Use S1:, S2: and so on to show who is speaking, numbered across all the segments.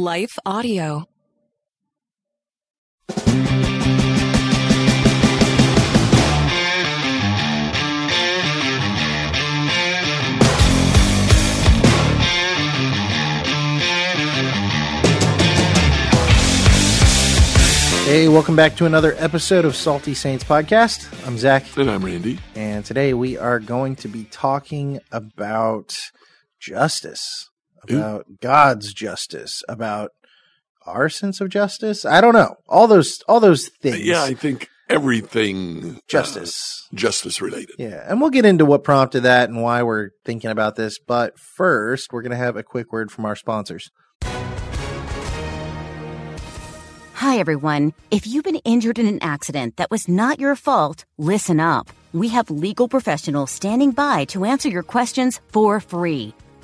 S1: Life Audio.
S2: Hey, welcome back to another episode of Salty Saints Podcast. I'm Zach,
S3: And I'm Randy.
S2: and today we are going to be talking about justice,
S3: Ooh.
S2: about God's justice, about our sense of justice. I don't know all those all those things.
S3: Yeah, I think everything uh,
S2: justice.
S3: justice related.
S2: Yeah, and we'll get into what prompted that and why we're thinking about this. But first, we're going to have a quick word from our sponsors.
S4: Hi, everyone. If you've been injured in an accident that was not your fault, listen up. We have legal professionals standing by to answer your questions for free.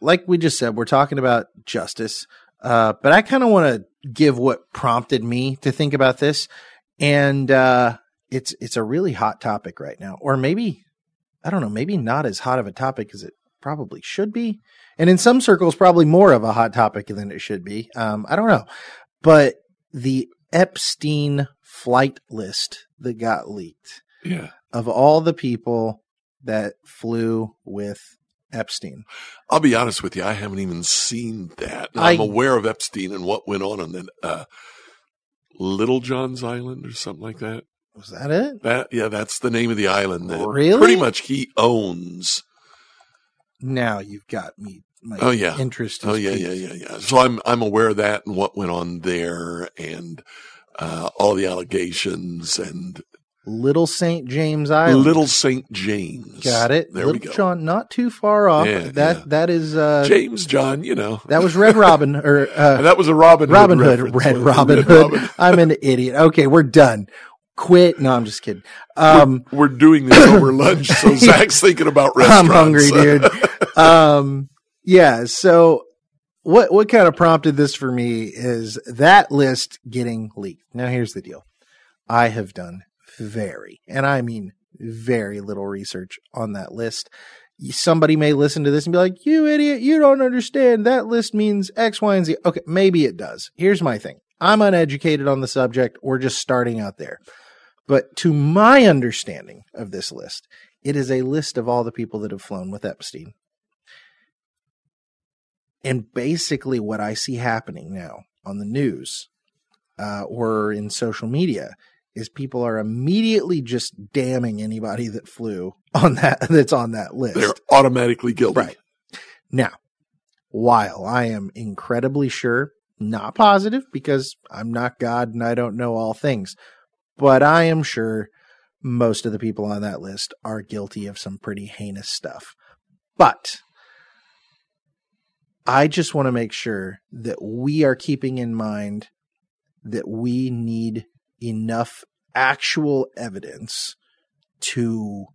S2: like we just said, we're talking about justice. Uh, but I kind of want to give what prompted me to think about this. And, uh, it's, it's a really hot topic right now, or maybe, I don't know, maybe not as hot of a topic as it probably should be. And in some circles, probably more of a hot topic than it should be. Um, I don't know, but the Epstein flight list that got leaked
S3: Yeah.
S2: of all the people that flew with Epstein.
S3: I'll be honest with you, I haven't even seen that.
S2: I-
S3: I'm aware of Epstein and what went on on that uh Little John's Island or something like that.
S2: Was that it?
S3: That yeah, that's the name of the island that
S2: Really?
S3: pretty much he owns.
S2: Now you've got me. My
S3: Oh, yeah.
S2: interest.
S3: Oh yeah, yeah, yeah, yeah. So I'm I'm aware of that and what went on there and uh all the allegations and
S2: Little Saint James Island.
S3: Little St. James.
S2: got it.
S3: There
S2: Little
S3: we go.
S2: John, not too far off.
S3: Yeah,
S2: that
S3: yeah.
S2: that is uh,
S3: James John, you know.
S2: that was Red Robin or uh,
S3: that was a Robin
S2: Robin Hood.
S3: reference,
S2: Red? Robin
S3: Red
S2: Hood.
S3: Robin.
S2: I'm an idiot. Okay, we're done. Quit. No, I'm just kidding. Um,
S3: We're doing this over lunch, so Zach's thinking about
S2: I'm
S3: restaurants.
S2: hungry, dude. um, yeah. So what what kind of prompted this for me is that list getting leaked. Now here's the deal. I have done very, and I mean very little research on that list. Somebody may listen to this and be like, "You idiot! You don't understand. That list means X, Y, and Z." Okay, maybe it does. Here's my thing. I'm uneducated on the subject. We're just starting out there. But to my understanding of this list, it is a list of all the people that have flown with Epstein. And basically, what I see happening now on the news uh, or in social media is people are immediately just damning anybody that flew on that that's on that list.
S3: They're automatically guilty.
S2: Right. Now, while I am incredibly sure, not positive because I'm not God and I don't know all things, but I am sure most of the people on that list are guilty of some pretty heinous stuff. But I just want to make sure that we are keeping in mind that we need enough actual evidence to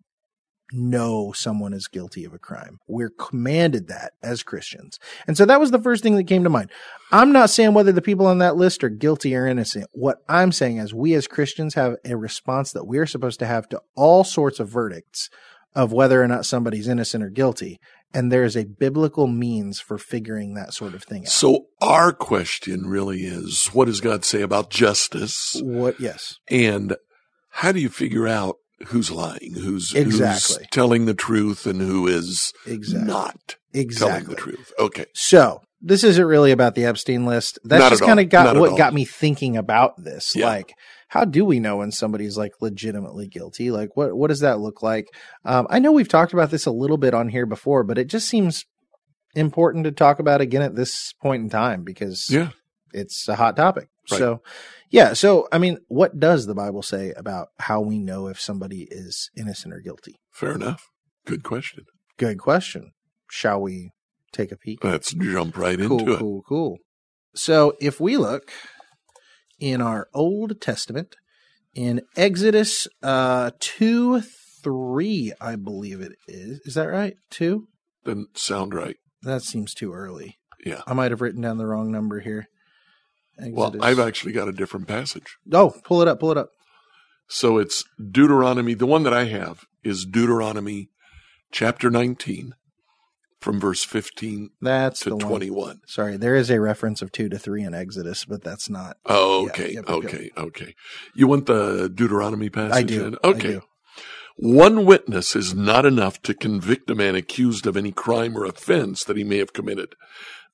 S2: know someone is guilty of a crime. We're commanded that as Christians. And so that was the first thing that came to mind. I'm not saying whether the people on that list are guilty or innocent. What I'm saying is we as Christians have a response that we're supposed to have to all sorts of verdicts of whether or not somebody's innocent or guilty. And there's a biblical means for figuring that sort of thing out.
S3: So our question really is, what does God say about justice?
S2: what, yes.
S3: And how do you figure out who's lying, who's,
S2: Exactly.
S3: who's telling the truth and who is
S2: Exactly.
S3: not
S2: Exactly.
S3: telling the truth? Okay.
S2: So this isn't really about the Epstein list. That's
S3: Not
S2: just kind of got
S3: Not
S2: what got me thinking about this.
S3: Yeah.
S2: Like, how do we know when somebody's like legitimately guilty? Like what what does that look like? Um, I know we've talked about this a little bit on here before, but it just seems important to talk about again at this point in time because
S3: Yeah.
S2: it's a hot topic.
S3: Right.
S2: So, yeah. So, I mean, what does the Bible say about how we know if somebody is innocent or guilty?
S3: Fair enough. Good question.
S2: Good question. Shall we take a peek?
S3: Let's jump right
S2: cool,
S3: into it.
S2: cool, cool. So, if we look in our Old Testament, in Exodus uh, 2 3, I believe it is. Is that right? 2?
S3: Doesn't sound right.
S2: That seems too early.
S3: Yeah.
S2: I might have written down the wrong number here.
S3: Well, I've actually got a different passage.
S2: Oh, pull it up, pull it up.
S3: So it's Deuteronomy. The one that I have is Deuteronomy chapter 19 from verse 15
S2: That's
S3: to
S2: the one.
S3: 21.
S2: Sorry, there is a reference of two to three in Exodus, but that's not.
S3: Oh, okay.
S2: yep,
S3: okay. Okay. You want the Deuteronomy passage?
S2: I do.
S3: in?
S2: I
S3: Okay.
S2: do.
S3: One witness is not enough to convict a man accused of any crime or offense that he may have committed.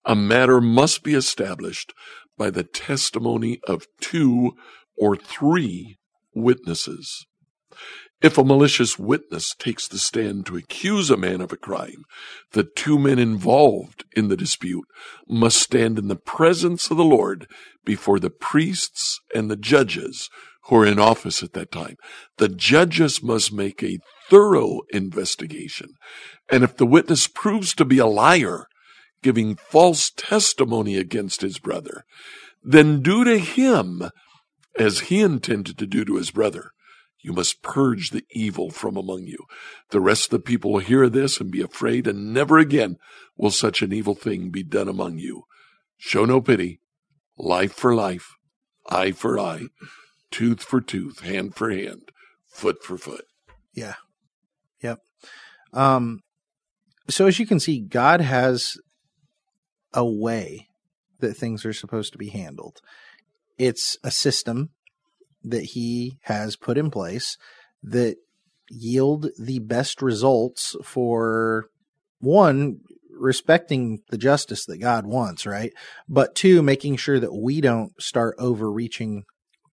S3: A matter must be established by the testimony of two or three witnesses. If a malicious witness takes the stand to accuse a man of a crime, the two men involved in the dispute must stand in the presence of the Lord before the priests and the judges who are in office at that time. The judges must make a thorough investigation. And if the witness proves to be a liar, giving false testimony against his brother, then do to him as he intended to do to his brother. You must purge the evil from among you. The rest of the people will hear this and be afraid, and never again will such an evil thing be done among you. Show no pity. Life for life, eye for eye, tooth for tooth, hand for hand, foot for foot.
S2: Yeah. Yep. Um, so as you can see, God has a way that things are supposed to be handled. It's a system that he has put in place that yield the best results for one respecting the justice that God wants, right? But two, making sure that we don't start overreaching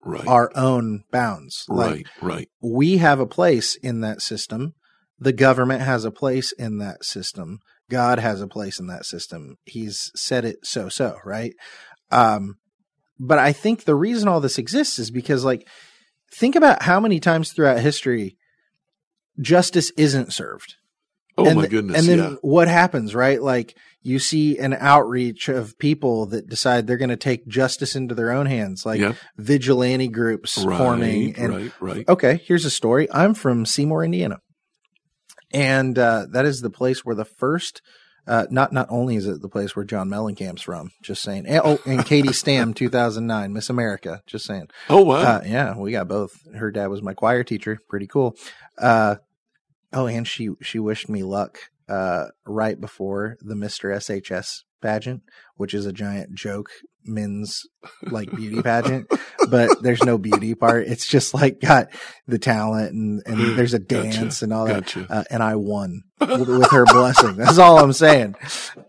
S3: Right.
S2: our own bounds. Like,
S3: right, right.
S2: we have a place in that system. The government has a place in that system. God has a place in that system. He's said it so so, right? Um, but I think the reason all this exists is because, like, think about how many times throughout history justice isn't served.
S3: Oh
S2: and
S3: my goodness.
S2: And then
S3: yeah.
S2: what happens, right? Like you see an outreach of people that decide they're going to take justice into their own hands, like
S3: yeah.
S2: vigilante groups
S3: Right,
S2: forming and
S3: right, right.
S2: Okay, here's a story. I'm from Seymour, Indiana, and uh, that is the place where the first. Uh, not not only is it the place where John Mellencamp's from, just saying. And, oh, and Katie Stam, 2009, Miss America, just saying.
S3: Oh wow.
S2: Uh, yeah, we got both. Her dad was my choir teacher. Pretty cool. Uh, oh, and she she wished me luck uh, right before the Mister SHS pageant, which is a giant joke men's like beauty pageant, but there's no beauty part. It's just like got the talent and and there's a
S3: Gotcha,
S2: dance and all that. Uh, and I won with, with her blessing. That's all I'm saying.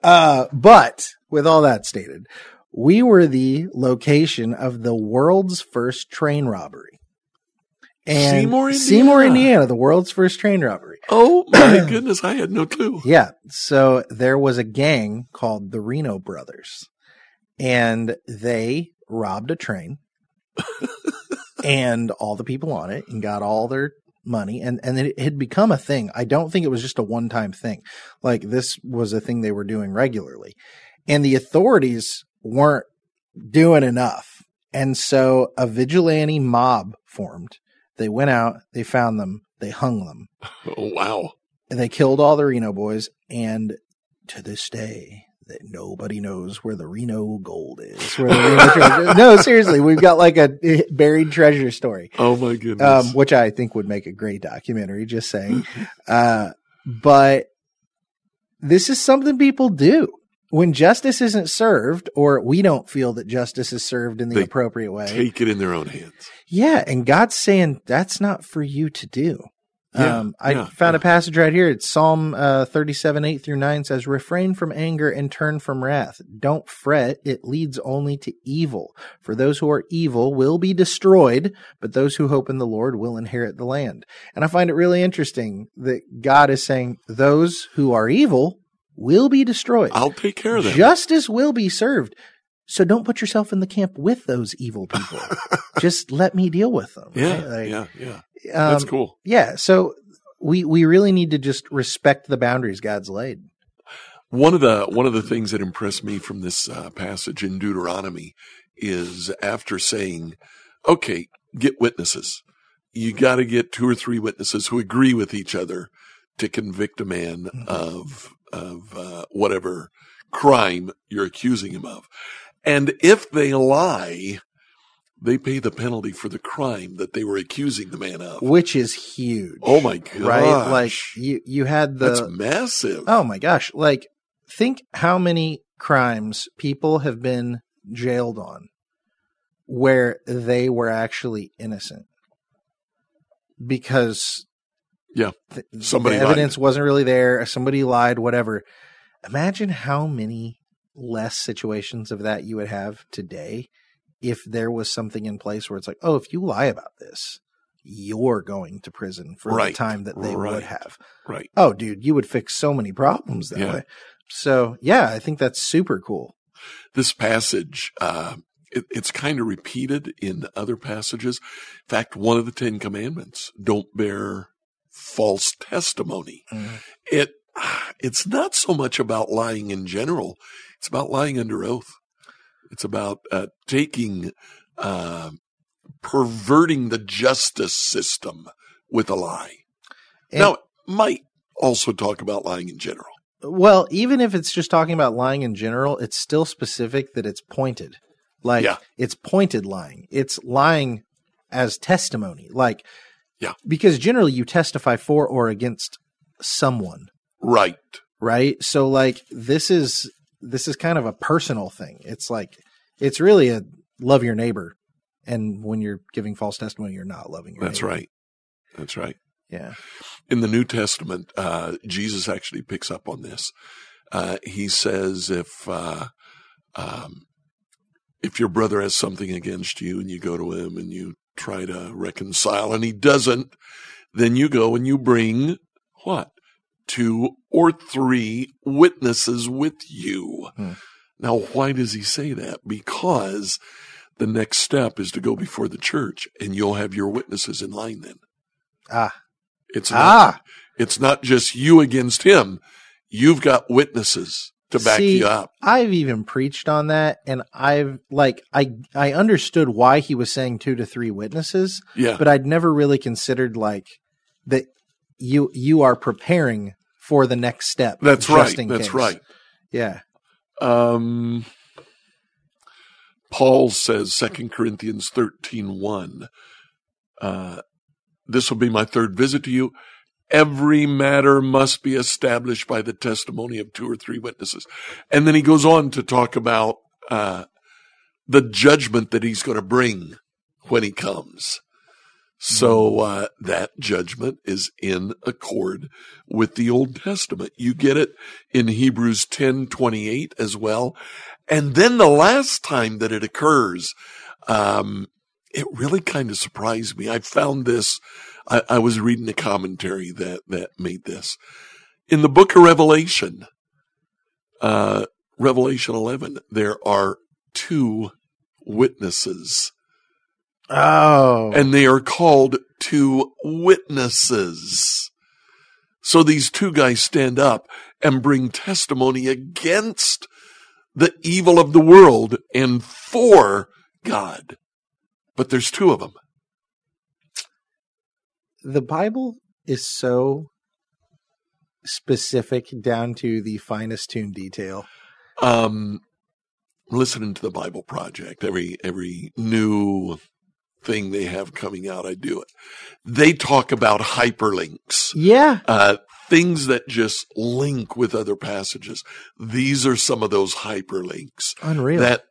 S2: Uh, but with all that stated, we were the location of the world's first train robbery. And
S3: Seymour,
S2: Seymour,
S3: Indiana.
S2: Indiana, the world's first train robbery.
S3: oh my goodness, I had no clue.
S2: Yeah. So there was a gang called the Reno Brothers, and they robbed a train and all the people on it and got all their money and and it had become a thing. I don't think it was just a one-time thing. Like this was a thing they were doing regularly. And the authorities weren't doing enough. And so a vigilante mob formed. They went out, they found them, they hung them
S3: Oh wow.
S2: and they killed all the Reno boys. And to this day, that nobody knows where the Reno gold is. Where the Reno treasure. No, seriously, we've got like a buried treasure story,
S3: Oh my goodness.
S2: um, which I think would make a great documentary. Just saying, uh, but this is something people do. When justice isn't served, or we don't feel that justice is served in the
S3: They
S2: appropriate way,
S3: Take it in their own hands.
S2: yeah, and God's saying that's not for you to do.
S3: Yeah,
S2: um, I
S3: yeah,
S2: found
S3: yeah.
S2: a passage right here. It's Psalm uh, 37, 8 through 9 says, Refrain from anger and turn from wrath. Don't fret. It leads only to evil. For those who are evil will be destroyed, but those who hope in the Lord will inherit the land. And I find it really interesting that God is saying those who are evil will be destroyed.
S3: I'll take care of that.
S2: Justice will be served. So don't put yourself in the camp with those evil people. Just let me deal with them.
S3: yeah,
S2: right? Like,
S3: yeah, yeah.
S2: um,
S3: That's cool.
S2: Yeah. So we we really need to just respect the boundaries God's laid.
S3: One of the one of the things that impressed me from this uh, passage in Deuteronomy is after saying, "Okay, get witnesses. You got to get two or three witnesses who agree with each other to convict a man
S2: Mm-hmm.
S3: of of uh, whatever crime you're accusing him of, and if they lie." They pay the penalty for the crime that they were accusing the man of.
S2: Which is huge.
S3: Oh my god!
S2: Right? Like you you had the
S3: that's massive.
S2: Oh my gosh. Like think how many crimes people have been jailed on where they were actually innocent. Because
S3: Yeah.
S2: th-
S3: Somebody
S2: the
S3: lied.
S2: evidence wasn't really there, somebody lied, whatever. Imagine how many less situations of that you would have today if there was something in place where it's like, oh, if you lie about this, you're going to prison for
S3: Right.
S2: the time that they
S3: Right.
S2: would have.
S3: Right.
S2: Oh, dude, you would fix so many problems that
S3: Yeah.
S2: way. So, yeah, I think that's super cool.
S3: this passage, uh, it, it's kind of repeated in other passages. In fact, one of the Ten Commandments, don't bear false testimony.
S2: Mhm.
S3: It, it's not so much about lying in general. It's about lying under oath. It's about, uh, taking, uh, perverting the justice system with a lie.
S2: And-
S3: now, it might also talk about lying in general.
S2: Well, even if it's just talking about lying in general, it's still specific that it's pointed. Like
S3: Yeah.
S2: it's pointed lying. It's lying as testimony. Like
S3: Yeah.
S2: Because generally you testify for or against someone,
S3: Right.
S2: right? So like this is this is kind of a personal thing. It's like it's really a love your neighbor. And when you're giving false testimony, you're not loving your
S3: That's
S2: neighbor.
S3: right. That's right.
S2: Yeah.
S3: in the New Testament, uh, Jesus actually picks up on this. Uh, he says, if, uh, um, if your brother has something against you and you go to him and you try to reconcile and he doesn't, then you go and you bring what? Two or three witnesses with you.
S2: Hmm.
S3: Now, why does he say that? Because the next step is to go before the church and you'll have your witnesses in line then.
S2: Ah.
S3: It's not,
S2: Ah.
S3: it's not just you against him. You've got witnesses to back
S2: See,
S3: you up.
S2: I've even preached on that and I've like I I understood why he was saying 2 to 3 witnesses,
S3: Yeah.
S2: but I'd never really considered like that you you are preparing for the next step.
S3: That's right. That's
S2: case.
S3: right.
S2: Yeah.
S3: Um, Paul says, Second Corinthians 13, 1, uh, this will be my third visit to you. Every matter must be established by the testimony of two or three witnesses. And then he goes on to talk about, uh, the judgment that he's going to bring when he comes. So, uh, that judgment is in accord with the Old Testament. You get it in Hebrews 10, 28 as well. And then the last time that it occurs, um, it really kind of surprised me. I found this, I, I was reading a commentary that, that made this. In the book of Revelation, uh, Revelation 11, there are two witnesses
S2: Oh.
S3: and they are called two witnesses. So these two guys stand up and bring testimony against the evil of the world and for God. But there's two of them.
S2: The Bible is so specific down to the finest tune detail.
S3: Um, listening to the Bible Project, every, every new thing they have coming out, I do it. They talk about hyperlinks.
S2: Yeah.
S3: uh, things that just link with other passages. These are some of those hyperlinks
S2: Unreal.
S3: that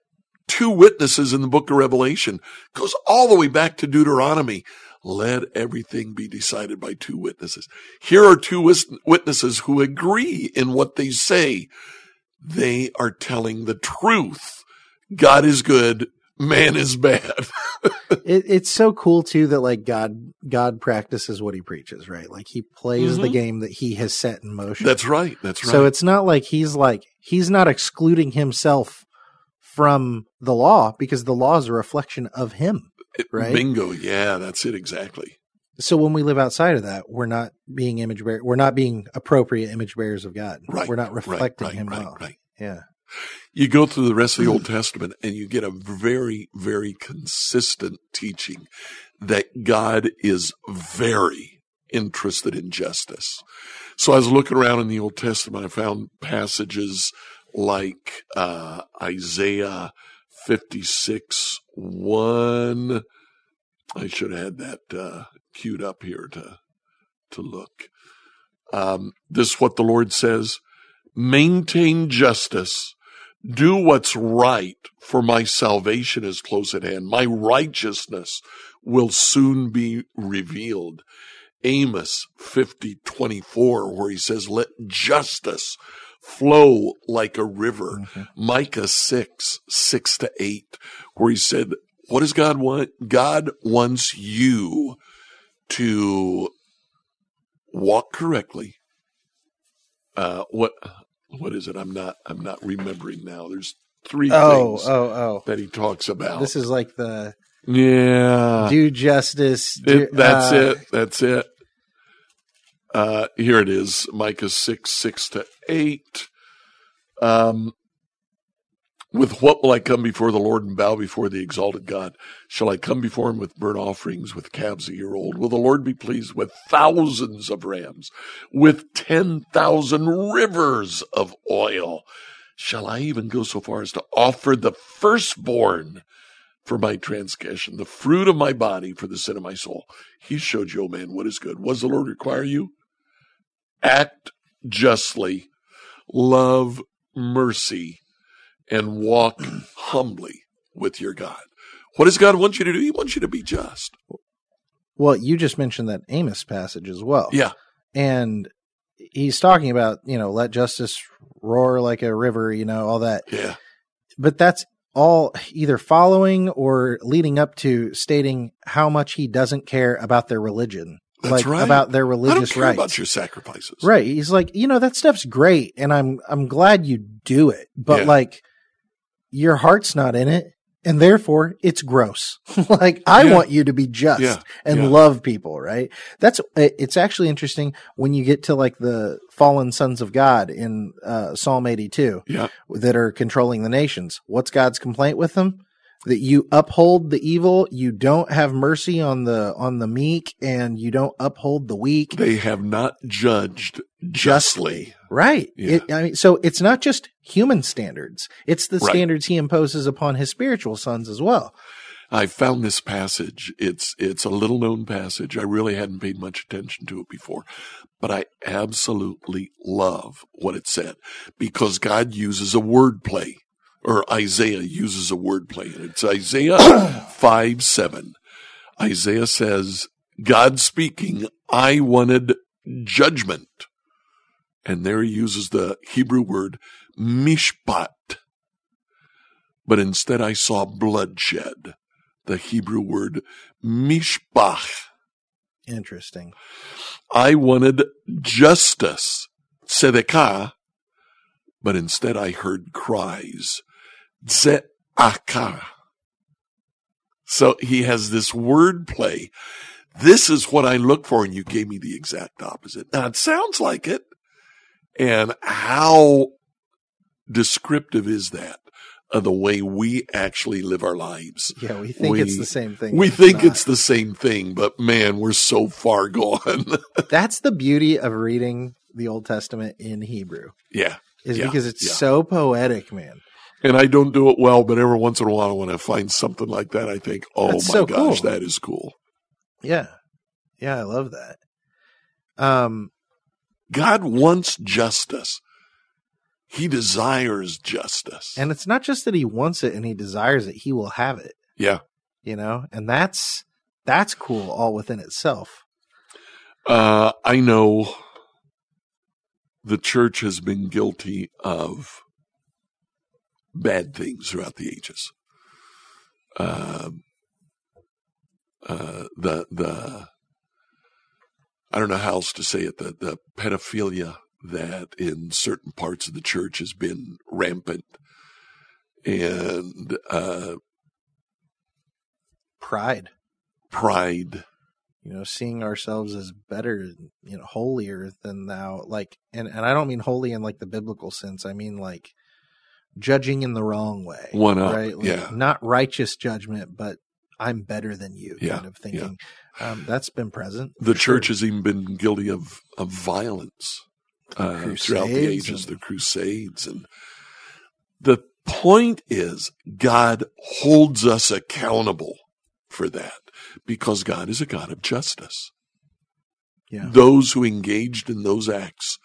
S3: two witnesses in the book of Revelation goes all the way back to Deuteronomy let everything be decided by two witnesses. Here are two witnesses who agree in what they say. They are telling the truth. God is good. Man is bad.
S2: it, it's so cool too that like God God practices what he preaches, right? Like he plays the
S3: Mhm.
S2: game that he has set in motion.
S3: That's right. That's right.
S2: So it's not like he's like he's not excluding himself from the law because the law is a reflection of him. right?
S3: Bingo. Yeah, that's it exactly.
S2: So when we live outside of that, we're not being image bear we're not being appropriate image bearers of God.
S3: Right.
S2: We're not reflecting
S3: right,
S2: him
S3: right,
S2: well.
S3: Right.
S2: Yeah.
S3: You go through the rest of the Old Testament and you get a very, very consistent teaching that God is very interested in justice. So I was looking around in the Old Testament. I found passages like uh, Isaiah 56 1. I should have had that uh, queued up here to to look. Um, this is what the Lord says: maintain justice, do what's right, for my salvation is close at hand. My righteousness will soon be revealed. Amos 50, 24, where he says, let justice flow like a river.
S2: Mhm.
S3: Micah 6, 6 to 8, where he said, what does God want? God wants you to walk correctly. Uh, what, what is it? I'm not, I'm not remembering now. There's three
S2: Oh,
S3: things
S2: oh, oh.
S3: that he talks about.
S2: This is like the
S3: yeah.
S2: do justice. Do,
S3: It- that's
S2: uh,
S3: it. That's it. Uh, here it is. Micah 6, 6 to 8. Um, with what will I come before the Lord and bow before the exalted God? Shall I come before him with burnt offerings, with calves a year old? Will the Lord be pleased with thousands of rams, with 10,000 rivers of oil? Shall I even go so far as to offer the firstborn for my transgression, the fruit of my body for the sin of my soul? He showed you, O man, what is good. Does the Lord require you? Act justly, love mercy, and walk humbly with your God. What does God want you to do? He wants you to be just.
S2: Well, you just mentioned that Amos passage as well.
S3: Yeah.
S2: And he's talking about, you know, let justice roar like a river, you know, all that.
S3: Yeah.
S2: But that's all either following or leading up to stating how much he doesn't care about their religion.
S3: That's
S2: like
S3: right.
S2: about their religious rights.
S3: about your sacrifices.
S2: Right. He's like, you know, that stuff's great and I'm I'm glad you do it. But
S3: Yeah.
S2: like your heart's not in it and therefore it's gross. like I
S3: Yeah.
S2: want you to be just
S3: Yeah.
S2: and love people, right? That's it's actually interesting when you get to like the fallen sons of God in uh, Psalm 82
S3: Yeah.
S2: that are controlling the nations. What's God's complaint with them? That you uphold the evil, you don't have mercy on the on the meek, and you don't uphold the weak.
S3: They have not judged justly.
S2: Right.
S3: Yeah.
S2: It, I mean, so it's not just human standards; it's the
S3: Right.
S2: standards he imposes upon his spiritual sons as well.
S3: I found this passage. It's it's a little known passage. I really hadn't paid much attention to it before, but I absolutely love what it said because God uses a word play, or Isaiah uses a word play, and it's Isaiah five seven. Isaiah says, "God speaking, I wanted judgment," and there he uses the Hebrew word mishpat, but instead I saw bloodshed the Hebrew word mishpach.
S2: Interesting.
S3: I wanted justice, tzedakah, but instead I heard cries, ze'akah. So he has this word play. This is what I look for, and you gave me the exact opposite. Now it sounds like it. And how descriptive is that of the way we actually live our lives?
S2: Yeah, we think
S3: We-
S2: it's the same thing.
S3: We think
S2: not.
S3: it's the same thing, but man, we're so far gone.
S2: That's the beauty of reading the Old Testament in Hebrew,
S3: yeah.
S2: is
S3: Yeah,
S2: because it's
S3: yeah.
S2: so poetic, man.
S3: And I don't do it well, but every once in a while when I find something like that, I think, oh
S2: That's
S3: my
S2: so
S3: gosh,
S2: cool.
S3: that is cool.
S2: Yeah, yeah, I love that. Um,
S3: God wants justice. He desires justice.
S2: and it's not just that he wants it and he desires it; he will have it.
S3: yeah.
S2: You know, and that's that's cool all within itself.
S3: Uh, I know the church has been guilty of bad things throughout the ages. Um, uh, the the I don't know how else to say it. The the pedophilia that in certain parts of the church has been rampant, and uh,
S2: Pride,
S3: pride.
S2: you know, seeing ourselves as better, you know, holier than thou. Like, and and I don't mean holy in like the biblical sense. I mean like judging in the wrong way.
S3: One up,
S2: right? Like,
S3: yeah.
S2: Not righteous judgment, but I'm better than you
S3: Yeah,
S2: kind of thinking. Um, that's been present.
S3: The
S2: for sure.
S3: church has even been guilty of of violence uh, throughout the ages,
S2: and-
S3: the Crusades, and the point is God holds us accountable for that because God is a God of justice.
S2: Yeah.
S3: Those who engaged in those acts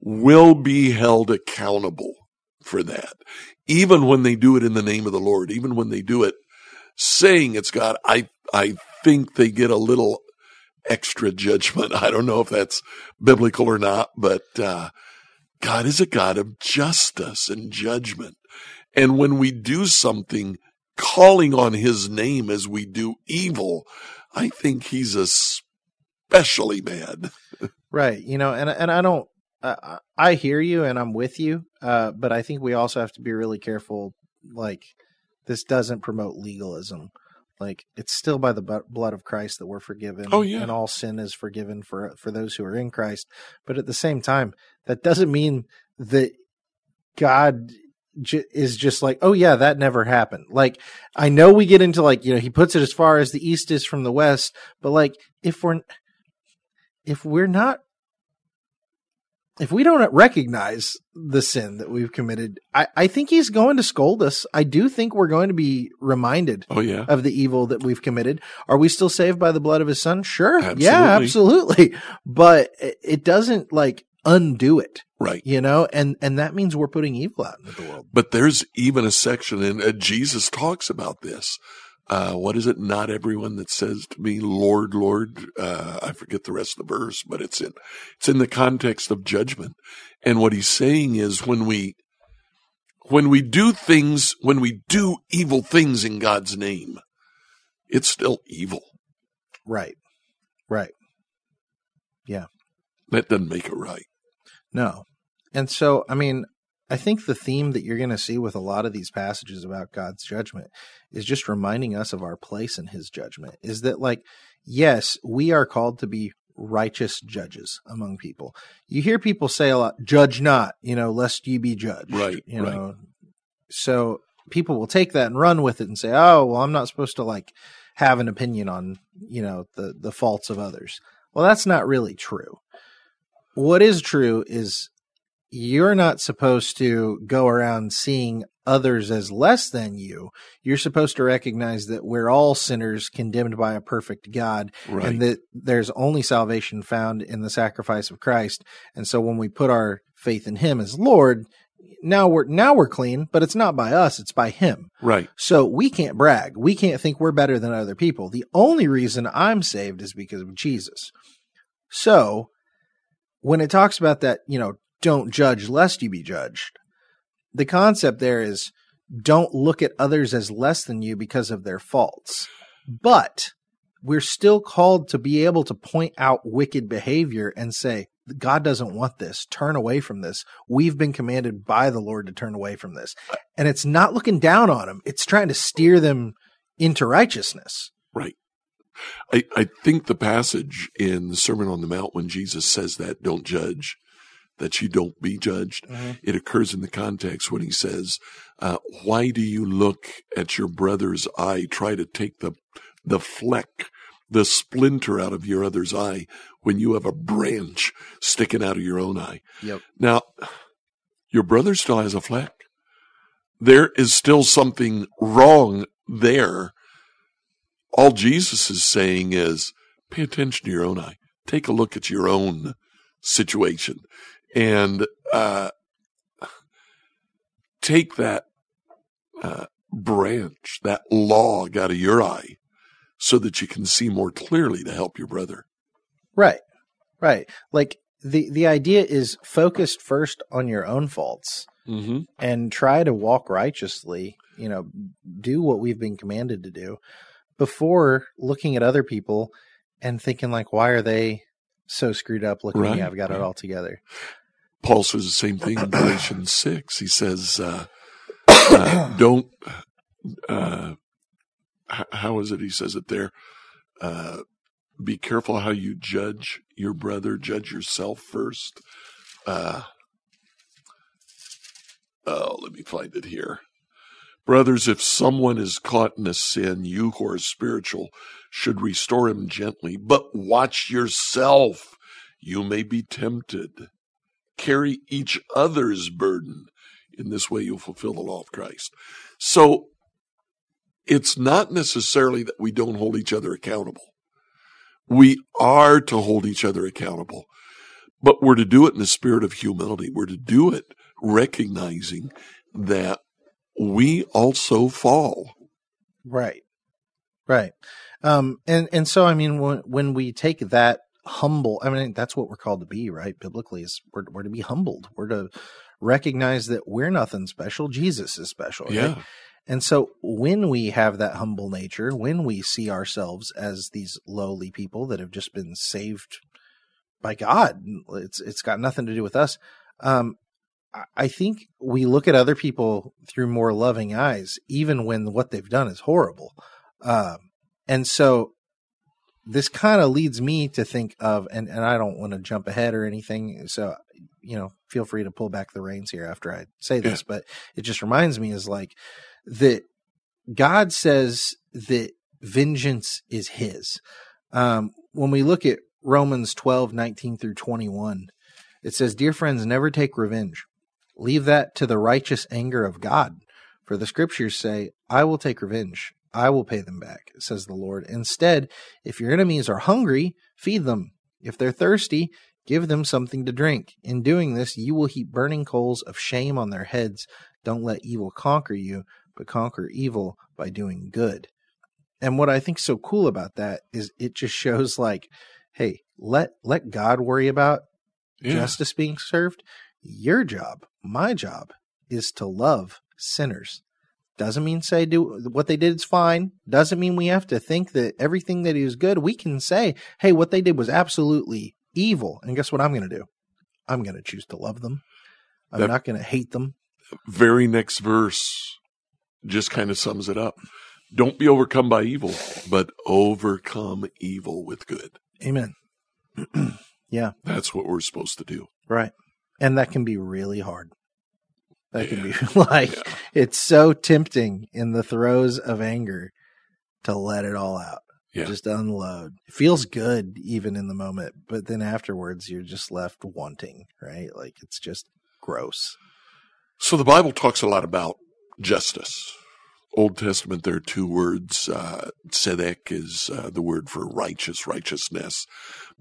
S3: will be held accountable for that, even when they do it in the name of the Lord, even when they do it saying it's God. I I think they get a little extra judgment. I don't know if that's biblical or not, but uh, God is a God of justice and judgment. And when we do something calling on his name as we do evil, I think he's especially bad.
S2: Right. You know, and and I don't. Uh, I hear you, and I'm with you. Uh, but I think we also have to be really careful. Like, this doesn't promote legalism. Like, it's still by the bu- blood of Christ that we're forgiven.
S3: Oh, yeah.
S2: and all sin is forgiven for for those who are in Christ. But at the same time, that doesn't mean that God j- is just like, oh yeah, that never happened. Like, I know we get into like, you know, he puts it as far as the east is from the west, but like, if we're if we're not if we don't recognize the sin that we've committed, I, I think he's going to scold us. I do think we're going to be reminded
S3: Oh yeah.
S2: of the evil that we've committed. Are we still saved by the blood of his son? Sure. Yeah,
S3: Absolutely.
S2: absolutely. But it, it doesn't like undo it,
S3: Right.
S2: you know, and, and that means we're putting evil out into the world.
S3: But there's even a section, in uh, Jesus talks about this. Uh, what is it? Not everyone that says to me, "Lord, Lord." Uh, I forget the rest of the verse, but it's in it's in the context of judgment. And what he's saying is, when we when we do things, when we do evil things in God's name, it's still evil.
S2: Right. Right. Yeah.
S3: That doesn't make it right.
S2: No. And so, I mean, I think the theme that you're going to see with a lot of these passages about God's judgment is just reminding us of our place in his judgment. Is that, like, yes, we are called to be righteous judges among people. You hear people say a lot, judge not, you know, lest ye be judged.
S3: Right,
S2: You
S3: right.
S2: know, so people will take that and run with it and say, oh, well, I'm not supposed to, like, have an opinion on, you know, the, the faults of others. Well, that's not really true. What is true is you're not supposed to go around seeing others as less than you. You're supposed to recognize that we're all sinners condemned by a perfect God
S3: Right.
S2: and that there's only salvation found in the sacrifice of Christ. And so when we put our faith in him as Lord, now we're now we're clean, but it's not by us, it's by him.
S3: right.
S2: So we can't brag. We can't think we're better than other people. The only reason I'm saved is because of Jesus. So when it talks about that, you know, don't judge lest you be judged, the concept there is don't look at others as less than you because of their faults. But we're still called to be able to point out wicked behavior and say, God doesn't want this. Turn away from this. We've been commanded by the Lord to turn away from this. And it's not looking down on them, it's trying to steer them into righteousness.
S3: Right. I, I think the passage in the Sermon on the Mount when Jesus says that, don't judge, that you don't be judged, it occurs in the context when he says, uh, why do you look at your brother's eye, try to take the, the fleck, the splinter out of your other's eye when you have a branch sticking out of your own eye?
S2: Yep.
S3: Now, your brother still has a fleck. There is still something wrong there. All Jesus is saying is pay attention to your own eye. Take a look at your own situation and uh, take that uh, branch, that log out of your eye so that you can see more clearly to help your brother.
S2: Right. Right. Like the the idea is focused first on your own faults
S3: Mm-hmm.
S2: and try to walk righteously, you know, do what we've been commanded to do before looking at other people and thinking like why are they so screwed up looking at me I've got it all together.
S3: Paul says the same thing in Galatians 6. He says, uh, uh, don't, uh, h- how is it? He says it there. Uh, be careful how you judge your brother, judge yourself first. Uh, oh, let me find it here. Brothers, if someone is caught in a sin, you who are spiritual should restore him gently, but watch yourself. You may be tempted carry each other's burden. In this way, you'll fulfill the law of Christ. So it's not necessarily that we don't hold each other accountable. We are to hold each other accountable, but we're to do it in the spirit of humility. We're to do it recognizing that we also fall.
S2: Right. Right. Um and and so I mean when when we take that humble I mean that's what we're called to be, right? Biblically is we're we're to be humbled. We're to recognize that we're nothing special. Jesus is special. right?
S3: Yeah.
S2: And so when we have that humble nature, when we see ourselves as these lowly people that have just been saved by God, it's it's got nothing to do with us. Um, I- I think we look at other people through more loving eyes, even when what they've done is horrible. Um, and so this kind of leads me to think of, and, and I don't want to jump ahead or anything. So, you know, feel free to pull back the reins here after I say this, but it just reminds me is like that God says that vengeance is his. Um, when we look at Romans 12, 19 through 21, it says, Dear friends, never take revenge. Leave that to the righteous anger of God. For the scriptures say, I will take revenge. I will pay them back, says the Lord. Instead, if your enemies are hungry, feed them. If they're thirsty, give them something to drink. In doing this, you will heap burning coals of shame on their heads. Don't let evil conquer you, but conquer evil by doing good. And what I think so cool about that is it just shows like, hey, let let God worry about
S3: Yeah.
S2: justice being served. Your job, my job, is to love sinners. Doesn't mean say do what they did is fine. Doesn't mean we have to think that everything that is good. We can say, hey, what they did was absolutely evil. And guess what I'm going to do? I'm going to choose to love them. I'm
S3: That-
S2: not going to hate them.
S3: very next verse just kind of sums it up. Don't be overcome by evil, but overcome evil with good.
S2: Amen. yeah,
S3: That's what we're supposed to do.
S2: right. And that can be really hard. That can be like,
S3: Yeah.
S2: it's so tempting in the throes of anger to let it all out.
S3: Yeah.
S2: Just unload. It feels good even in the moment, but then afterwards you're just left wanting, right? Like it's just gross.
S3: So the Bible talks a lot about justice. Old Testament, there are two words. Uh, tzedek is uh, the word for righteous, righteousness.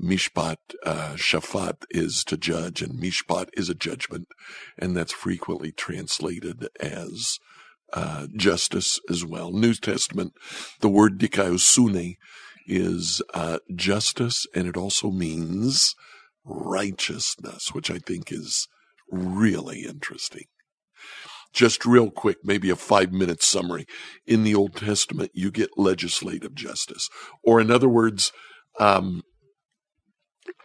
S3: Mishpat, uh, shafat is to judge, and mishpat is a judgment, and that's frequently translated as uh, justice as well. New Testament, the word dikaiosune is uh, justice, and it also means righteousness, which I think is really interesting. Just real quick, maybe a five minute summary. In the Old Testament, you get legislative justice. Or in other words, um,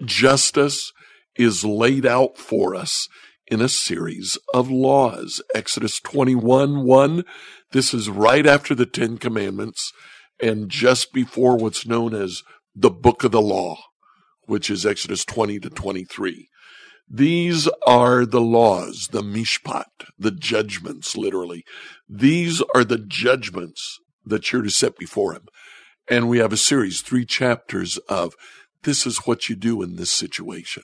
S3: justice is laid out for us in a series of laws. Exodus 21 1, this is right after the Ten Commandments and just before what's known as the Book of the Law, which is Exodus 20 to 23. These are the laws, the mishpat, the judgments, literally. These are the judgments that you're to set before him. And we have a series, three chapters of this is what you do in this situation.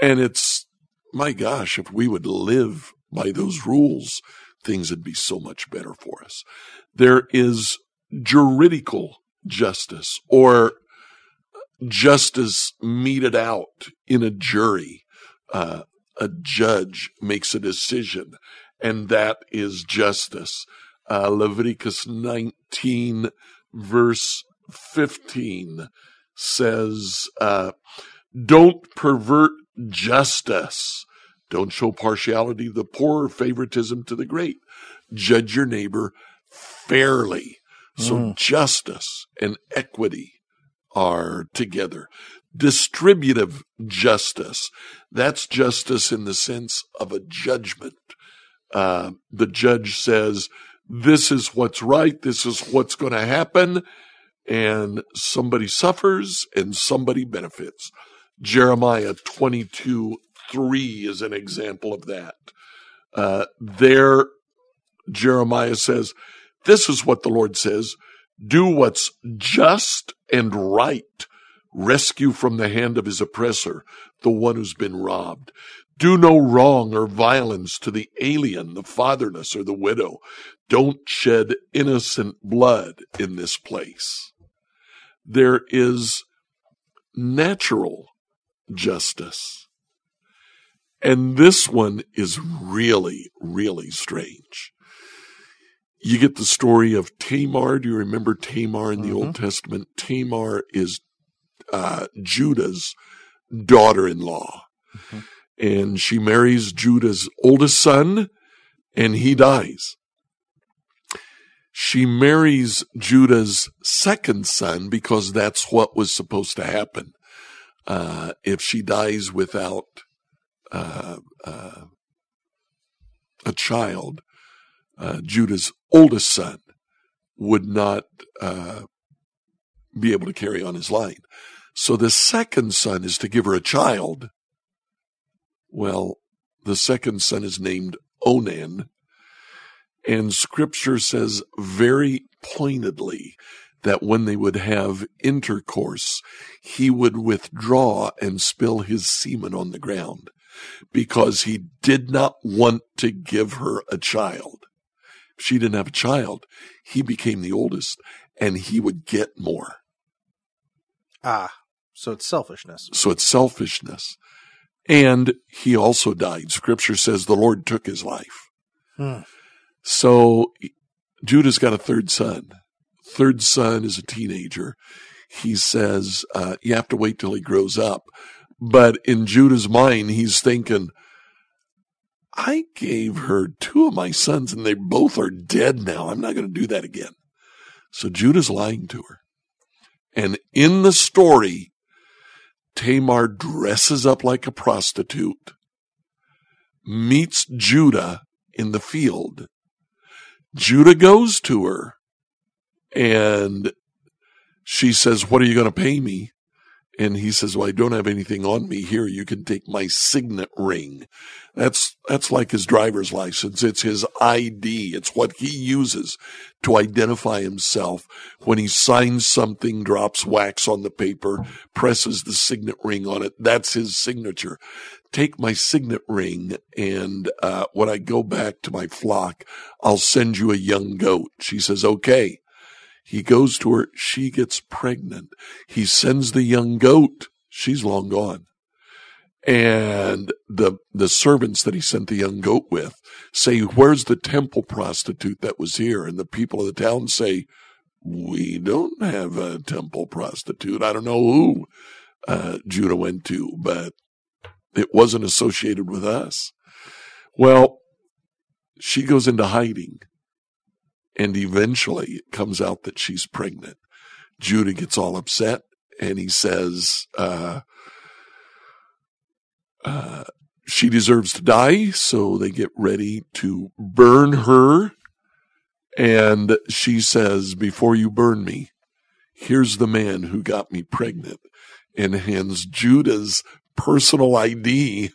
S3: And it's, my gosh, if we would live by those rules, things would be so much better for us. There is juridical justice or justice meted out in a jury uh, a judge makes a decision, and that is justice. Uh, Leviticus 19, verse 15 says, uh, don't pervert justice. Don't show partiality to the poor or favoritism to the great. Judge your neighbor fairly. So
S2: Mm.
S3: justice and equity are together. Distributive justice. That's justice in the sense of a judgment. Uh, the judge says, this is what's right. This is what's going to happen. And somebody suffers and somebody benefits. Jeremiah 22 3 is an example of that. Uh, there, Jeremiah says, This is what the Lord says do what's just and right. Rescue from the hand of his oppressor the one who's been robbed. Do no wrong or violence to the alien, the fatherless, or the widow. Don't shed innocent blood in this place. There is natural justice. And this one is really, really strange. You get the story of Tamar. Do you remember Tamar in the Old mm-hmm. Testament? Tamar is uh, Judah's daughter in law. And she marries Judah's oldest son, and he dies. She marries Judah's second son because that's what was supposed to happen. Uh, if she dies without uh, uh, a child, uh, Judah's oldest son would not uh, be able to carry on his line. So the second son is to give her a child. Well, the second son is named Onan. And scripture says very pointedly that when they would have intercourse, he would withdraw and spill his semen on the ground because he did not want to give her a child. If she didn't have a child, he became the oldest and he would get more.
S2: Ah, so it's selfishness.
S3: So it's selfishness. And he also died. Scripture says the Lord took his life.
S2: Hmm.
S3: So Judah's got a third son. Third son is a teenager. He says, uh, you have to wait till he grows up. But in Judah's mind, he's thinking, I gave her two of my sons and they both are dead now. I'm not going to do that again. So Judah's lying to her. And in the story, Tamar dresses up like a prostitute, meets Judah in the field. Judah goes to her and she says, What are you going to pay me? And he says, Well, I don't have anything on me here. You can take my signet ring. That's, that's like his driver's license. It's his ID. It's what he uses to identify himself. When he signs something, drops wax on the paper, presses the signet ring on it. That's his signature. Take my signet ring. And, uh, when I go back to my flock, I'll send you a young goat. She says, okay. He goes to her. She gets pregnant. He sends the young goat. She's long gone. And the, the servants that he sent the young goat with say, where's the temple prostitute that was here? And the people of the town say, we don't have a temple prostitute. I don't know who, uh, Judah went to, but it wasn't associated with us. Well, she goes into hiding and eventually it comes out that she's pregnant. Judah gets all upset and he says, uh, uh, she deserves to die. So they get ready to burn her. And she says, before you burn me, here's the man who got me pregnant and hands Judah's personal ID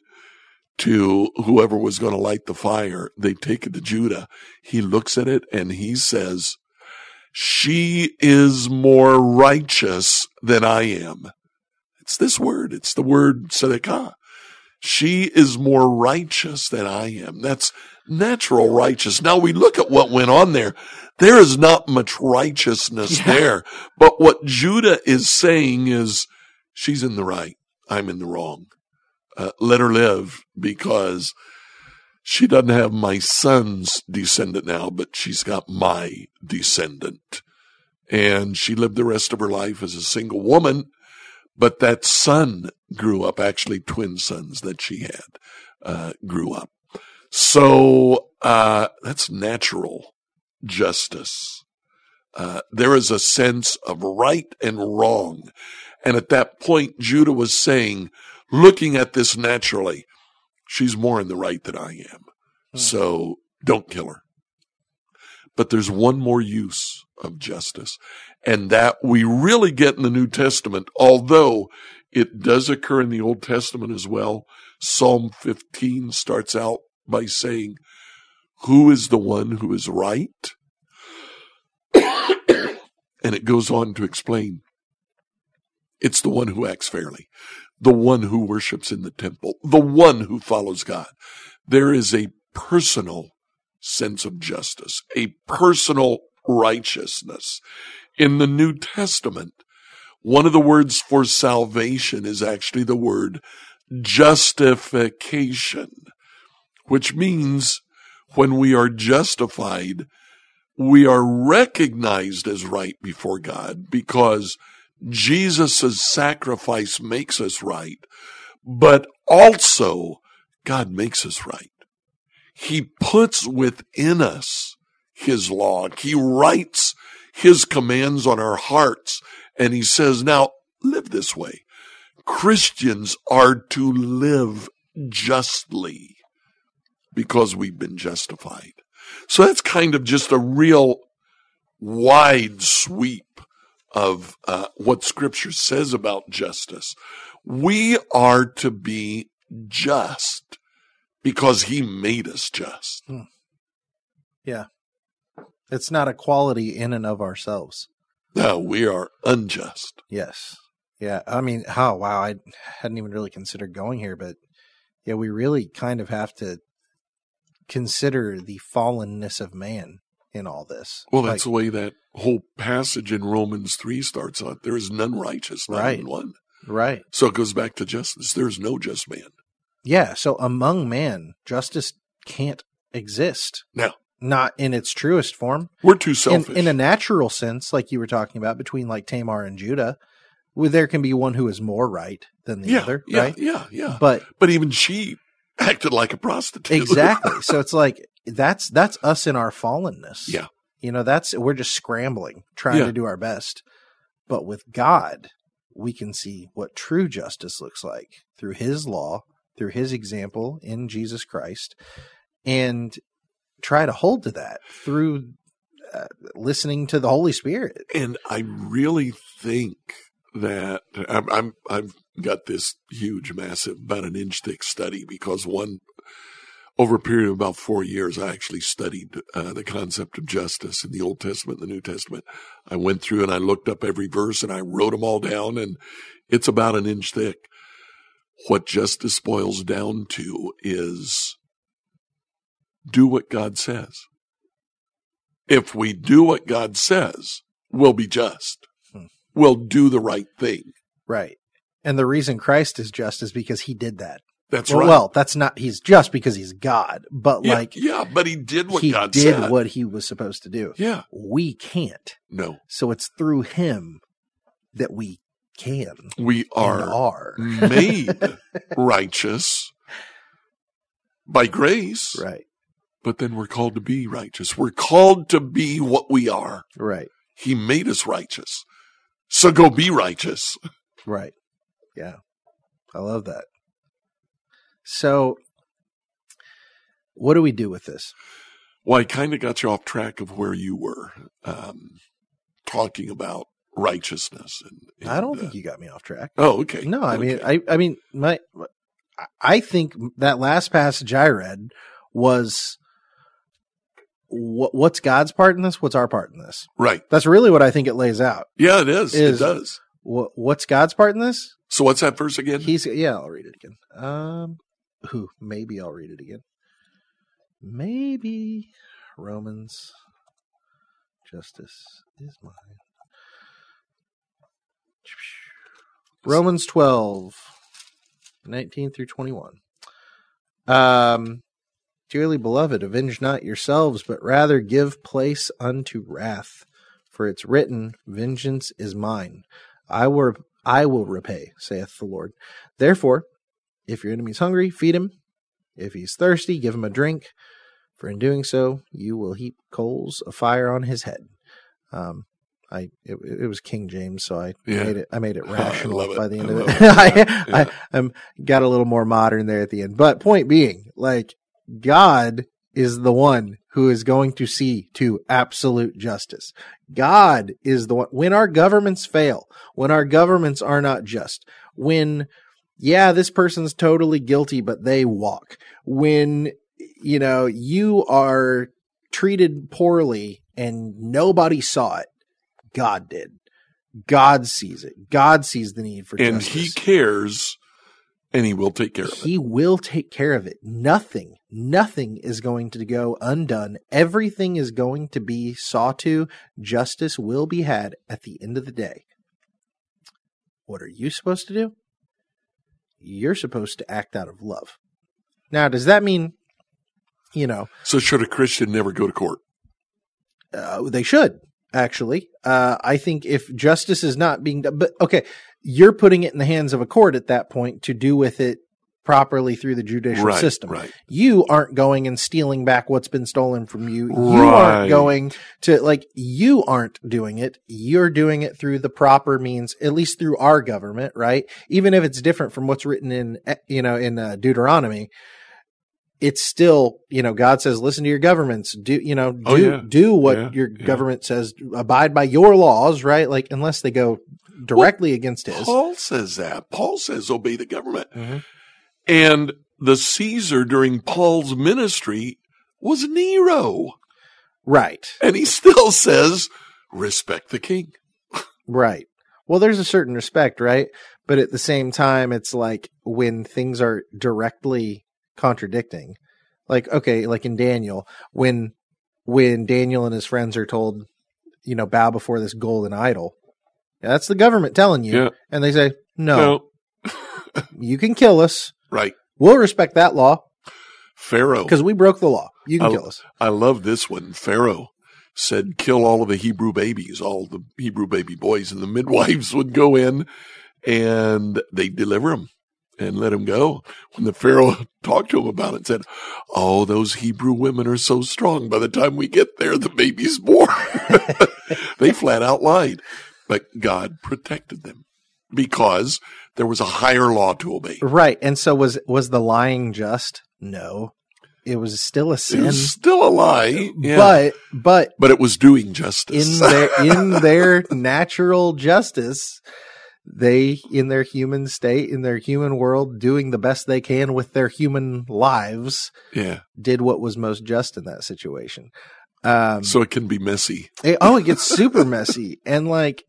S3: to whoever was going to light the fire. They take it to Judah. He looks at it and he says, she is more righteous than I am. It's this word. It's the word tzedakah. She is more righteous than I am. That's natural righteous. Now we look at what went on there. There is not much righteousness
S2: Yeah.
S3: there. But what Judah is saying is she's in the right. I'm in the wrong. Uh, let her live because she doesn't have my son's descendant now, but she's got my descendant. and she lived the rest of her life as a single woman. But that son grew up, actually twin sons that she had, uh, grew up. So, uh, that's natural justice. Uh, there is a sense of right and wrong. And at that point, Judah was saying, looking at this naturally, she's more in the right than I am.
S2: Hmm.
S3: So don't kill her. But there's one more use of justice, and that we really get in the New Testament, although it does occur in the Old Testament as well. Psalm 15 starts out by saying, Who is the one who is right? and it goes on to explain it's the one who acts fairly, the one who worships in the temple, the one who follows God. There is a personal sense of justice, a personal righteousness. In the New Testament, one of the words for salvation is actually the word justification, which means when we are justified, we are recognized as right before God because Jesus' sacrifice makes us right, but also God makes us right. He puts within us his law. He writes his commands on our hearts and he says, now live this way. Christians are to live justly because we've been justified. So that's kind of just a real wide sweep of uh, what scripture says about justice. We are to be just because he made us just.
S2: Yeah. It's not a quality in and of ourselves.
S3: No, we are unjust.
S2: Yes. Yeah. I mean, oh, wow. I hadn't even really considered going here, but yeah, we really kind of have to consider the fallenness of man in all this.
S3: Well, that's
S2: Like,
S3: the way that whole passage in Romans 3 starts out. There is none righteous, not
S2: Right.
S3: one.
S2: right.
S3: So it goes back to justice. There is no just man.
S2: Yeah. So among man, justice can't exist.
S3: No.
S2: Not in its truest form.
S3: we're too
S2: In,
S3: selfish.
S2: in a natural sense, like you were talking about, between like Tamar and Judah, where there can be one who is more right than the
S3: yeah,
S2: other,
S3: yeah,
S2: right?
S3: yeah, yeah.
S2: But
S3: But even she acted like a prostitute.
S2: exactly. so it's like that's that's us in our fallenness.
S3: Yeah.
S2: You know, that's we're just scrambling, trying
S3: Yeah.
S2: to do our best. But with God, we can see what true justice looks like through his law, through his example in Jesus Christ, and try to hold to that through uh, listening to the Holy Spirit.
S3: and I really think that I'm, I'm I've got this huge, massive, about an inch thick study because one over a period of about four years, I actually studied uh, the concept of justice in the Old Testament and the New Testament. I went through and I looked up every verse and I wrote them all down, and it's about an inch thick. What justice boils down to is do what God says. If we do what God says, we'll be just.
S2: Hmm.
S3: We'll do the right thing.
S2: Right. And the reason Christ is just is because he did that.
S3: That's
S2: well,
S3: right.
S2: well, that's not he's just because he's God, but
S3: yeah,
S2: like
S3: yeah, but he did what God said.
S2: he
S3: God
S2: did
S3: said.
S2: what he was supposed to do.
S3: yeah,
S2: We can't.
S3: no,
S2: So it's through him that we can
S3: we are
S2: are.
S3: made righteous by grace,
S2: Right.
S3: but then we're called to be righteous. We're called to be what we are.
S2: Right.
S3: He made us righteous. So go be righteous.
S2: Right. Yeah. I love that. So what do we do with this?
S3: Well, I kind of got you off track of where you were um, talking about righteousness. And,
S2: I don't
S3: and,
S2: think
S3: uh,
S2: you got me off track.
S3: Oh, okay.
S2: No, I mean, I, I mean, my, I think that last passage I read was what, what's God's part in this? What's our part in this?
S3: right.
S2: That's really what I think it lays out.
S3: Yeah, it is.
S2: Is-
S3: it does.
S2: What, what's God's part in this?
S3: So what's that verse again?
S2: He's yeah, I'll read it again. Um, who? Maybe I'll read it again. Maybe Romans. Justice is mine. Romans 12, 19 through 21. Um, dearly beloved, avenge not yourselves, but rather give place unto wrath. For it's written, Vengeance is mine. I will, I will repay, saith the Lord. Therefore, if your enemy's hungry, feed him. If he's thirsty, give him a drink. For in doing so, you will heap coals of fire on his head. Um, I it, it was King James, so I
S3: Yeah.
S2: made it. I made it rational
S3: it.
S2: by the end
S3: I
S2: of it.
S3: it.
S2: I,
S3: Yeah.
S2: I got a little more modern there at the end. But point being, like God is the one who is going to see to absolute justice. God is the one when our governments fail, when our governments are not just, when yeah, this person's totally guilty, but they walk. When you know you are treated poorly and nobody saw it, God did. God sees it. God sees the need for justice.
S3: and
S2: justice
S3: he cares and he will take care of it.
S2: he will take care of it. Nothing, nothing is going to go undone. Everything is going to be saw to. Justice will be had at the end of the day. What are you supposed to do? You're supposed to act out of love. Now, does that mean, you know,
S3: So should a Christian never go to court?
S2: uh, they should actually. Uh, I think if justice is not being done, but okay, you're putting it in the hands of a court at that point to do with it properly through the judicial
S3: right,
S2: system.
S3: right.
S2: You aren't going and stealing back what's been stolen from you. You
S3: Right.
S2: aren't going to like you aren't doing it. You're doing it through the proper means, at least through our government, right? Even if it's different from what's written in eh, you know in uh, Deuteronomy, it's still you know God says listen to your governments. Do you know do
S3: Oh, yeah.
S2: do what
S3: Yeah,
S2: your
S3: yeah.
S2: government says. Abide by your laws, right? Like unless they go directly against his.
S3: Paul says that. Paul says obey the government.
S2: Mhm.
S3: And the Caesar during Paul's ministry was Nero.
S2: Right.
S3: And he still says, respect the king.
S2: Right. Well, there's a certain respect, right? But at the same time, it's like when things are directly contradicting. Like, okay, like in Daniel, when when Daniel and his friends are told, you know, bow before this golden idol. That's the government telling you.
S3: Yeah.
S2: And they say, no,
S3: No.
S2: you can kill us.
S3: Right.
S2: We'll respect that law
S3: Pharaoh.
S2: because we broke the law. You can
S3: I-
S2: kill us.
S3: I love this one. Pharaoh said, kill all of the Hebrew babies, all the Hebrew baby boys, and the midwives would go in and they'd deliver them and let him go. When the Pharaoh talked to him about it, said, Oh, those Hebrew women are so strong. By the time we get there, the baby's born. they flat out lied, but God protected them because there was a higher law to obey.
S2: Right. And so was was the lying just? No. It was still a sin.
S3: It was still a lie, yeah,
S2: But but
S3: but it was doing justice.
S2: in their in their natural justice they in their human state in their human world doing the best they can with their human lives
S3: yeah.
S2: did what was most just in that situation um
S3: So it can be messy.
S2: it- oh it gets super messy and like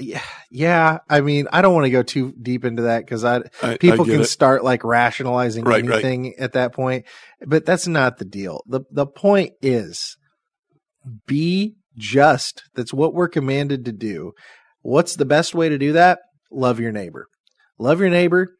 S2: yeah yeah i mean i don't want to go too deep into that because i
S3: I,
S2: people
S3: I
S2: can
S3: it.
S2: start like rationalizing
S3: Right, right.
S2: anything at that point but that's not the deal. The the point is be just that's what we're commanded to do. What's the best way to do that? Love your neighbor. Love your neighbor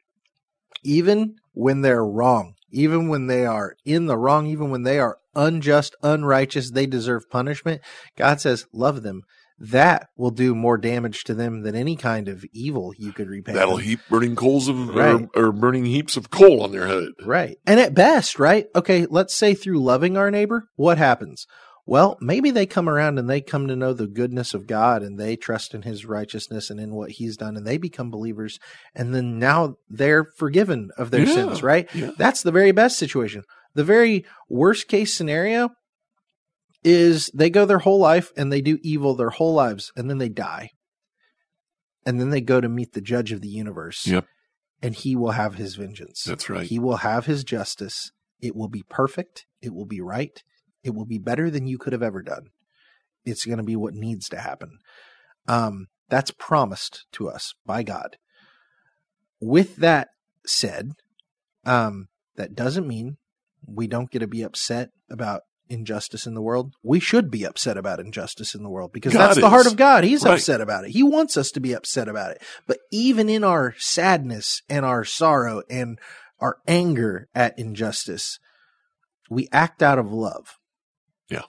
S2: even when they're wrong even when they are in the wrong even when they are unjust unrighteous they deserve punishment. God says love them that will do more damage to them than any kind of evil you could repay
S3: That'll
S2: them.
S3: heap burning coals of
S2: Right.
S3: or, or burning heaps of coal on their head.
S2: Right. And at best, right? Okay, let's say through loving our neighbor, what happens? Well, maybe they come around and they come to know the goodness of God and they trust in his righteousness and in what he's done and they become believers. And then now they're forgiven of their
S3: Yeah,
S2: sins, right?
S3: yeah.
S2: That's the very best situation. The very worst case scenario is they go their whole life and they do evil their whole lives and then they die. And then they go to meet the judge of the universe.
S3: Yep.
S2: And he will have his vengeance.
S3: That's right.
S2: He will have his justice. It will be perfect. It will be right. It will be better than you could have ever done. It's going to be what needs to happen. Um, that's promised to us by God. With that said, um, that doesn't mean we don't get to be upset about injustice in the world. We should be upset about injustice in the world because
S3: God
S2: that's the heart of God. He's
S3: Right.
S2: upset about it. He wants us to be upset about it. But even in our sadness and our sorrow and our anger at injustice, we act out of love.
S3: Yeah.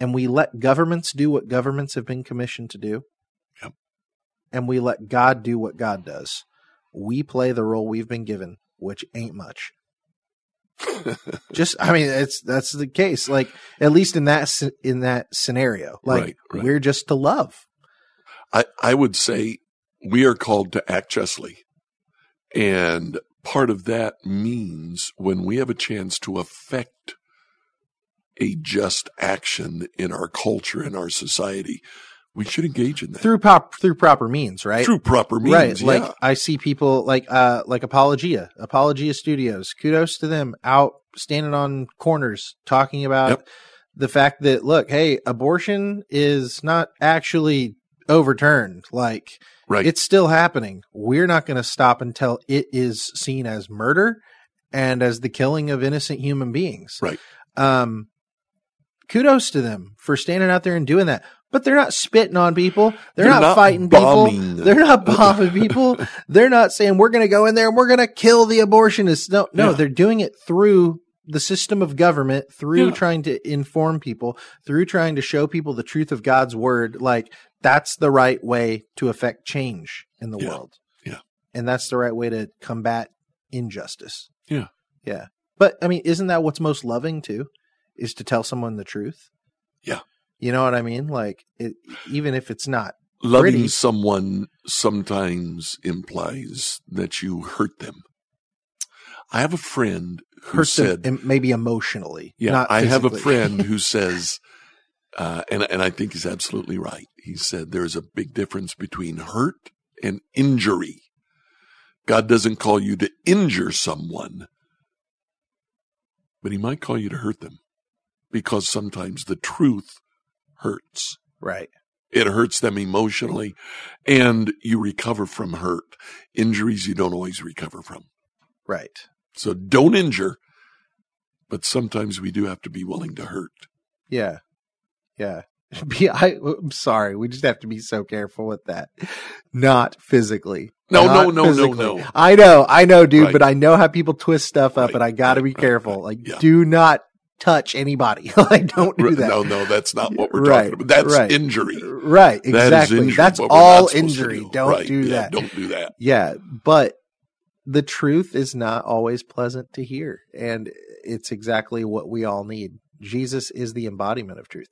S2: and we let governments do what governments have been commissioned to do,
S3: Yep.
S2: and we let God do what God does, we play the role we've been given, which ain't much. Just, I mean, it's that's the case. Like at least in that in that scenario, like
S3: Right, right.
S2: we're just to love.
S3: I, I would say we are called to act justly. And part of that means when we have a chance to affect a just action in our culture, in our society, we should engage in that
S2: through pop through proper means, right?
S3: through proper means.
S2: right.
S3: yeah.
S2: Like I see people like uh like Apologia, Apologia Studios. Kudos to them out standing on corners talking about
S3: Yep.
S2: the fact that look, hey, abortion is not actually overturned. Like
S3: right.
S2: it's still happening. We're not going to stop until it is seen as murder and as the killing of innocent human beings.
S3: Right.
S2: Um, kudos to them for standing out there and doing that. But they're not spitting on people. They're,
S3: They're
S2: not,
S3: not
S2: fighting people. They're not bombing people. They're not saying we're going to go in there and we're going to kill the abortionists. No, no,
S3: Yeah.
S2: they're doing it through the system of government, through
S3: Yeah.
S2: trying to inform people, through trying to show people the truth of God's word. Like that's the right way to affect change in the
S3: Yeah.
S2: world.
S3: Yeah.
S2: And that's the right way to combat injustice.
S3: Yeah.
S2: Yeah. But I mean, isn't that what's most loving too? Is to tell someone the truth?
S3: Yeah.
S2: You know what I mean? Like it, even if it's not.
S3: Loving
S2: pretty.
S3: someone sometimes implies that you hurt them. I have a friend who
S2: hurt them
S3: said,
S2: em- maybe emotionally.
S3: Yeah, I have a friend who says, uh, and and I think he's absolutely right. He said there's a big difference between hurt and injury. God doesn't call you to injure someone, but He might call you to hurt them, because sometimes the truth hurts.
S2: right.
S3: It hurts them emotionally, and you recover from hurt. Injuries you don't always recover from.
S2: Right.
S3: So don't injure, but sometimes we do have to be willing to hurt.
S2: Yeah. Yeah. Be, I, I'm sorry. We just have to be so careful with that. Not physically.
S3: No,
S2: Not
S3: no, no, no,
S2: physically.
S3: no.
S2: I know, I know, dude,
S3: Right.
S2: but I know how people twist stuff up
S3: Right,
S2: and I gotta be
S3: right,
S2: careful. Like,
S3: Yeah.
S2: do not touch anybody. like, don't do that.
S3: No, no, that's not what we're
S2: Right,
S3: talking about. That's
S2: right.
S3: injury.
S2: Right.
S3: That
S2: Exactly.
S3: injury,
S2: That's all
S3: not
S2: injury.
S3: do.
S2: Don't
S3: Right,
S2: do
S3: yeah,
S2: that.
S3: Don't do that.
S2: Yeah, but the truth is not always pleasant to hear, and it's exactly what we all need. Jesus is the embodiment of truth.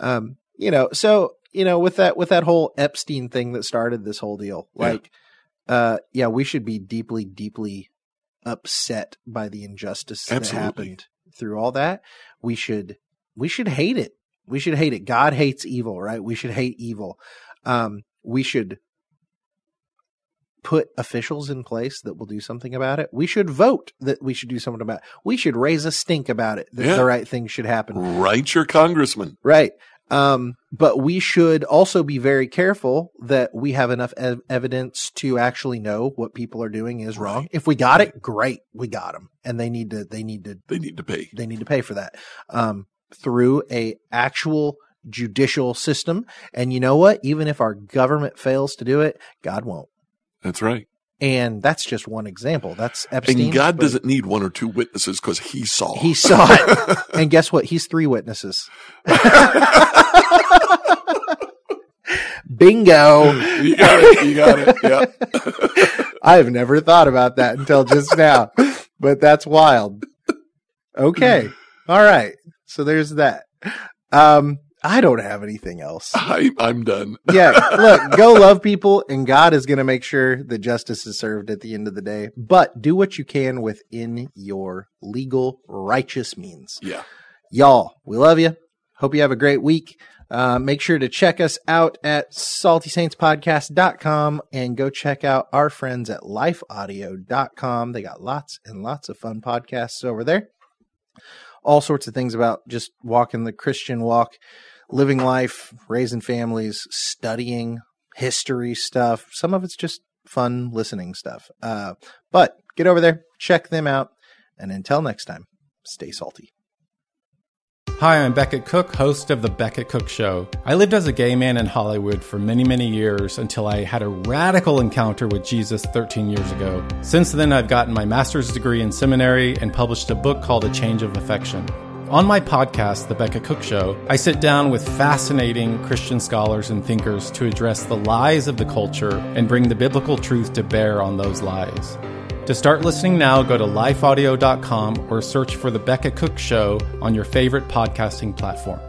S2: Um, you know, so you know, with that with that whole Epstein thing that started this whole deal,
S3: Yeah.
S2: like, uh, yeah, we should be deeply, deeply upset by the injustice that happened through all that. We should we should hate it. We should hate it. God hates evil, right? We should hate evil. Um, we should put officials in place that will do something about it. We should vote that we should do something about it. We should raise a stink about it that
S3: Yeah.
S2: the right thing should happen.
S3: Write your congressman.
S2: Right. Um, but we should also be very careful that we have enough ev- evidence to actually know what people are doing is wrong.
S3: Right.
S2: If we got it, great, we got them, and they need to they need to
S3: They need to pay.
S2: they need to pay for that um, through a actual judicial system. And you know what? Even if our government fails to do it, God won't.
S3: That's right.
S2: And that's just one example. That's Epstein.
S3: And God doesn't need one or two witnesses because He saw. It.
S2: He saw it. and guess what? He's three witnesses. Bingo.
S3: you got it. You got it. Yeah.
S2: I've never thought about that until just now, but that's wild. Okay. All right. So there's that. Um, I don't have anything else.
S3: I, I'm done.
S2: Yeah. Look, go love people and God is going to make sure that justice is served at the end of the day, but do what you can within your legal righteous means.
S3: Yeah.
S2: Y'all, we love you. Hope you have a great week. Uh, make sure to check us out at saltysaintspodcast.com and go check out our friends at lifeaudio.com. They got lots and lots of fun podcasts over there. All sorts of things about just walking the Christian walk, living life, raising families, studying history stuff. Some of it's just fun listening stuff. Uh, but get over there, check them out. And until next time, stay salty.
S1: Hi, I'm Becket Cook, host of The Becket Cook Show. I lived as a gay man in Hollywood for many, many years until I had a radical encounter with Jesus 13 years ago. Since then, I've gotten my master's degree in seminary and published a book called A Change of Affection. On my podcast, The Becket Cook Show, I sit down with fascinating Christian scholars and thinkers to address the lies of the culture and bring the biblical truth to bear on those lies. To start listening now, go to lifeaudio.com or search for The Becket Cook Show on your favorite podcasting platform.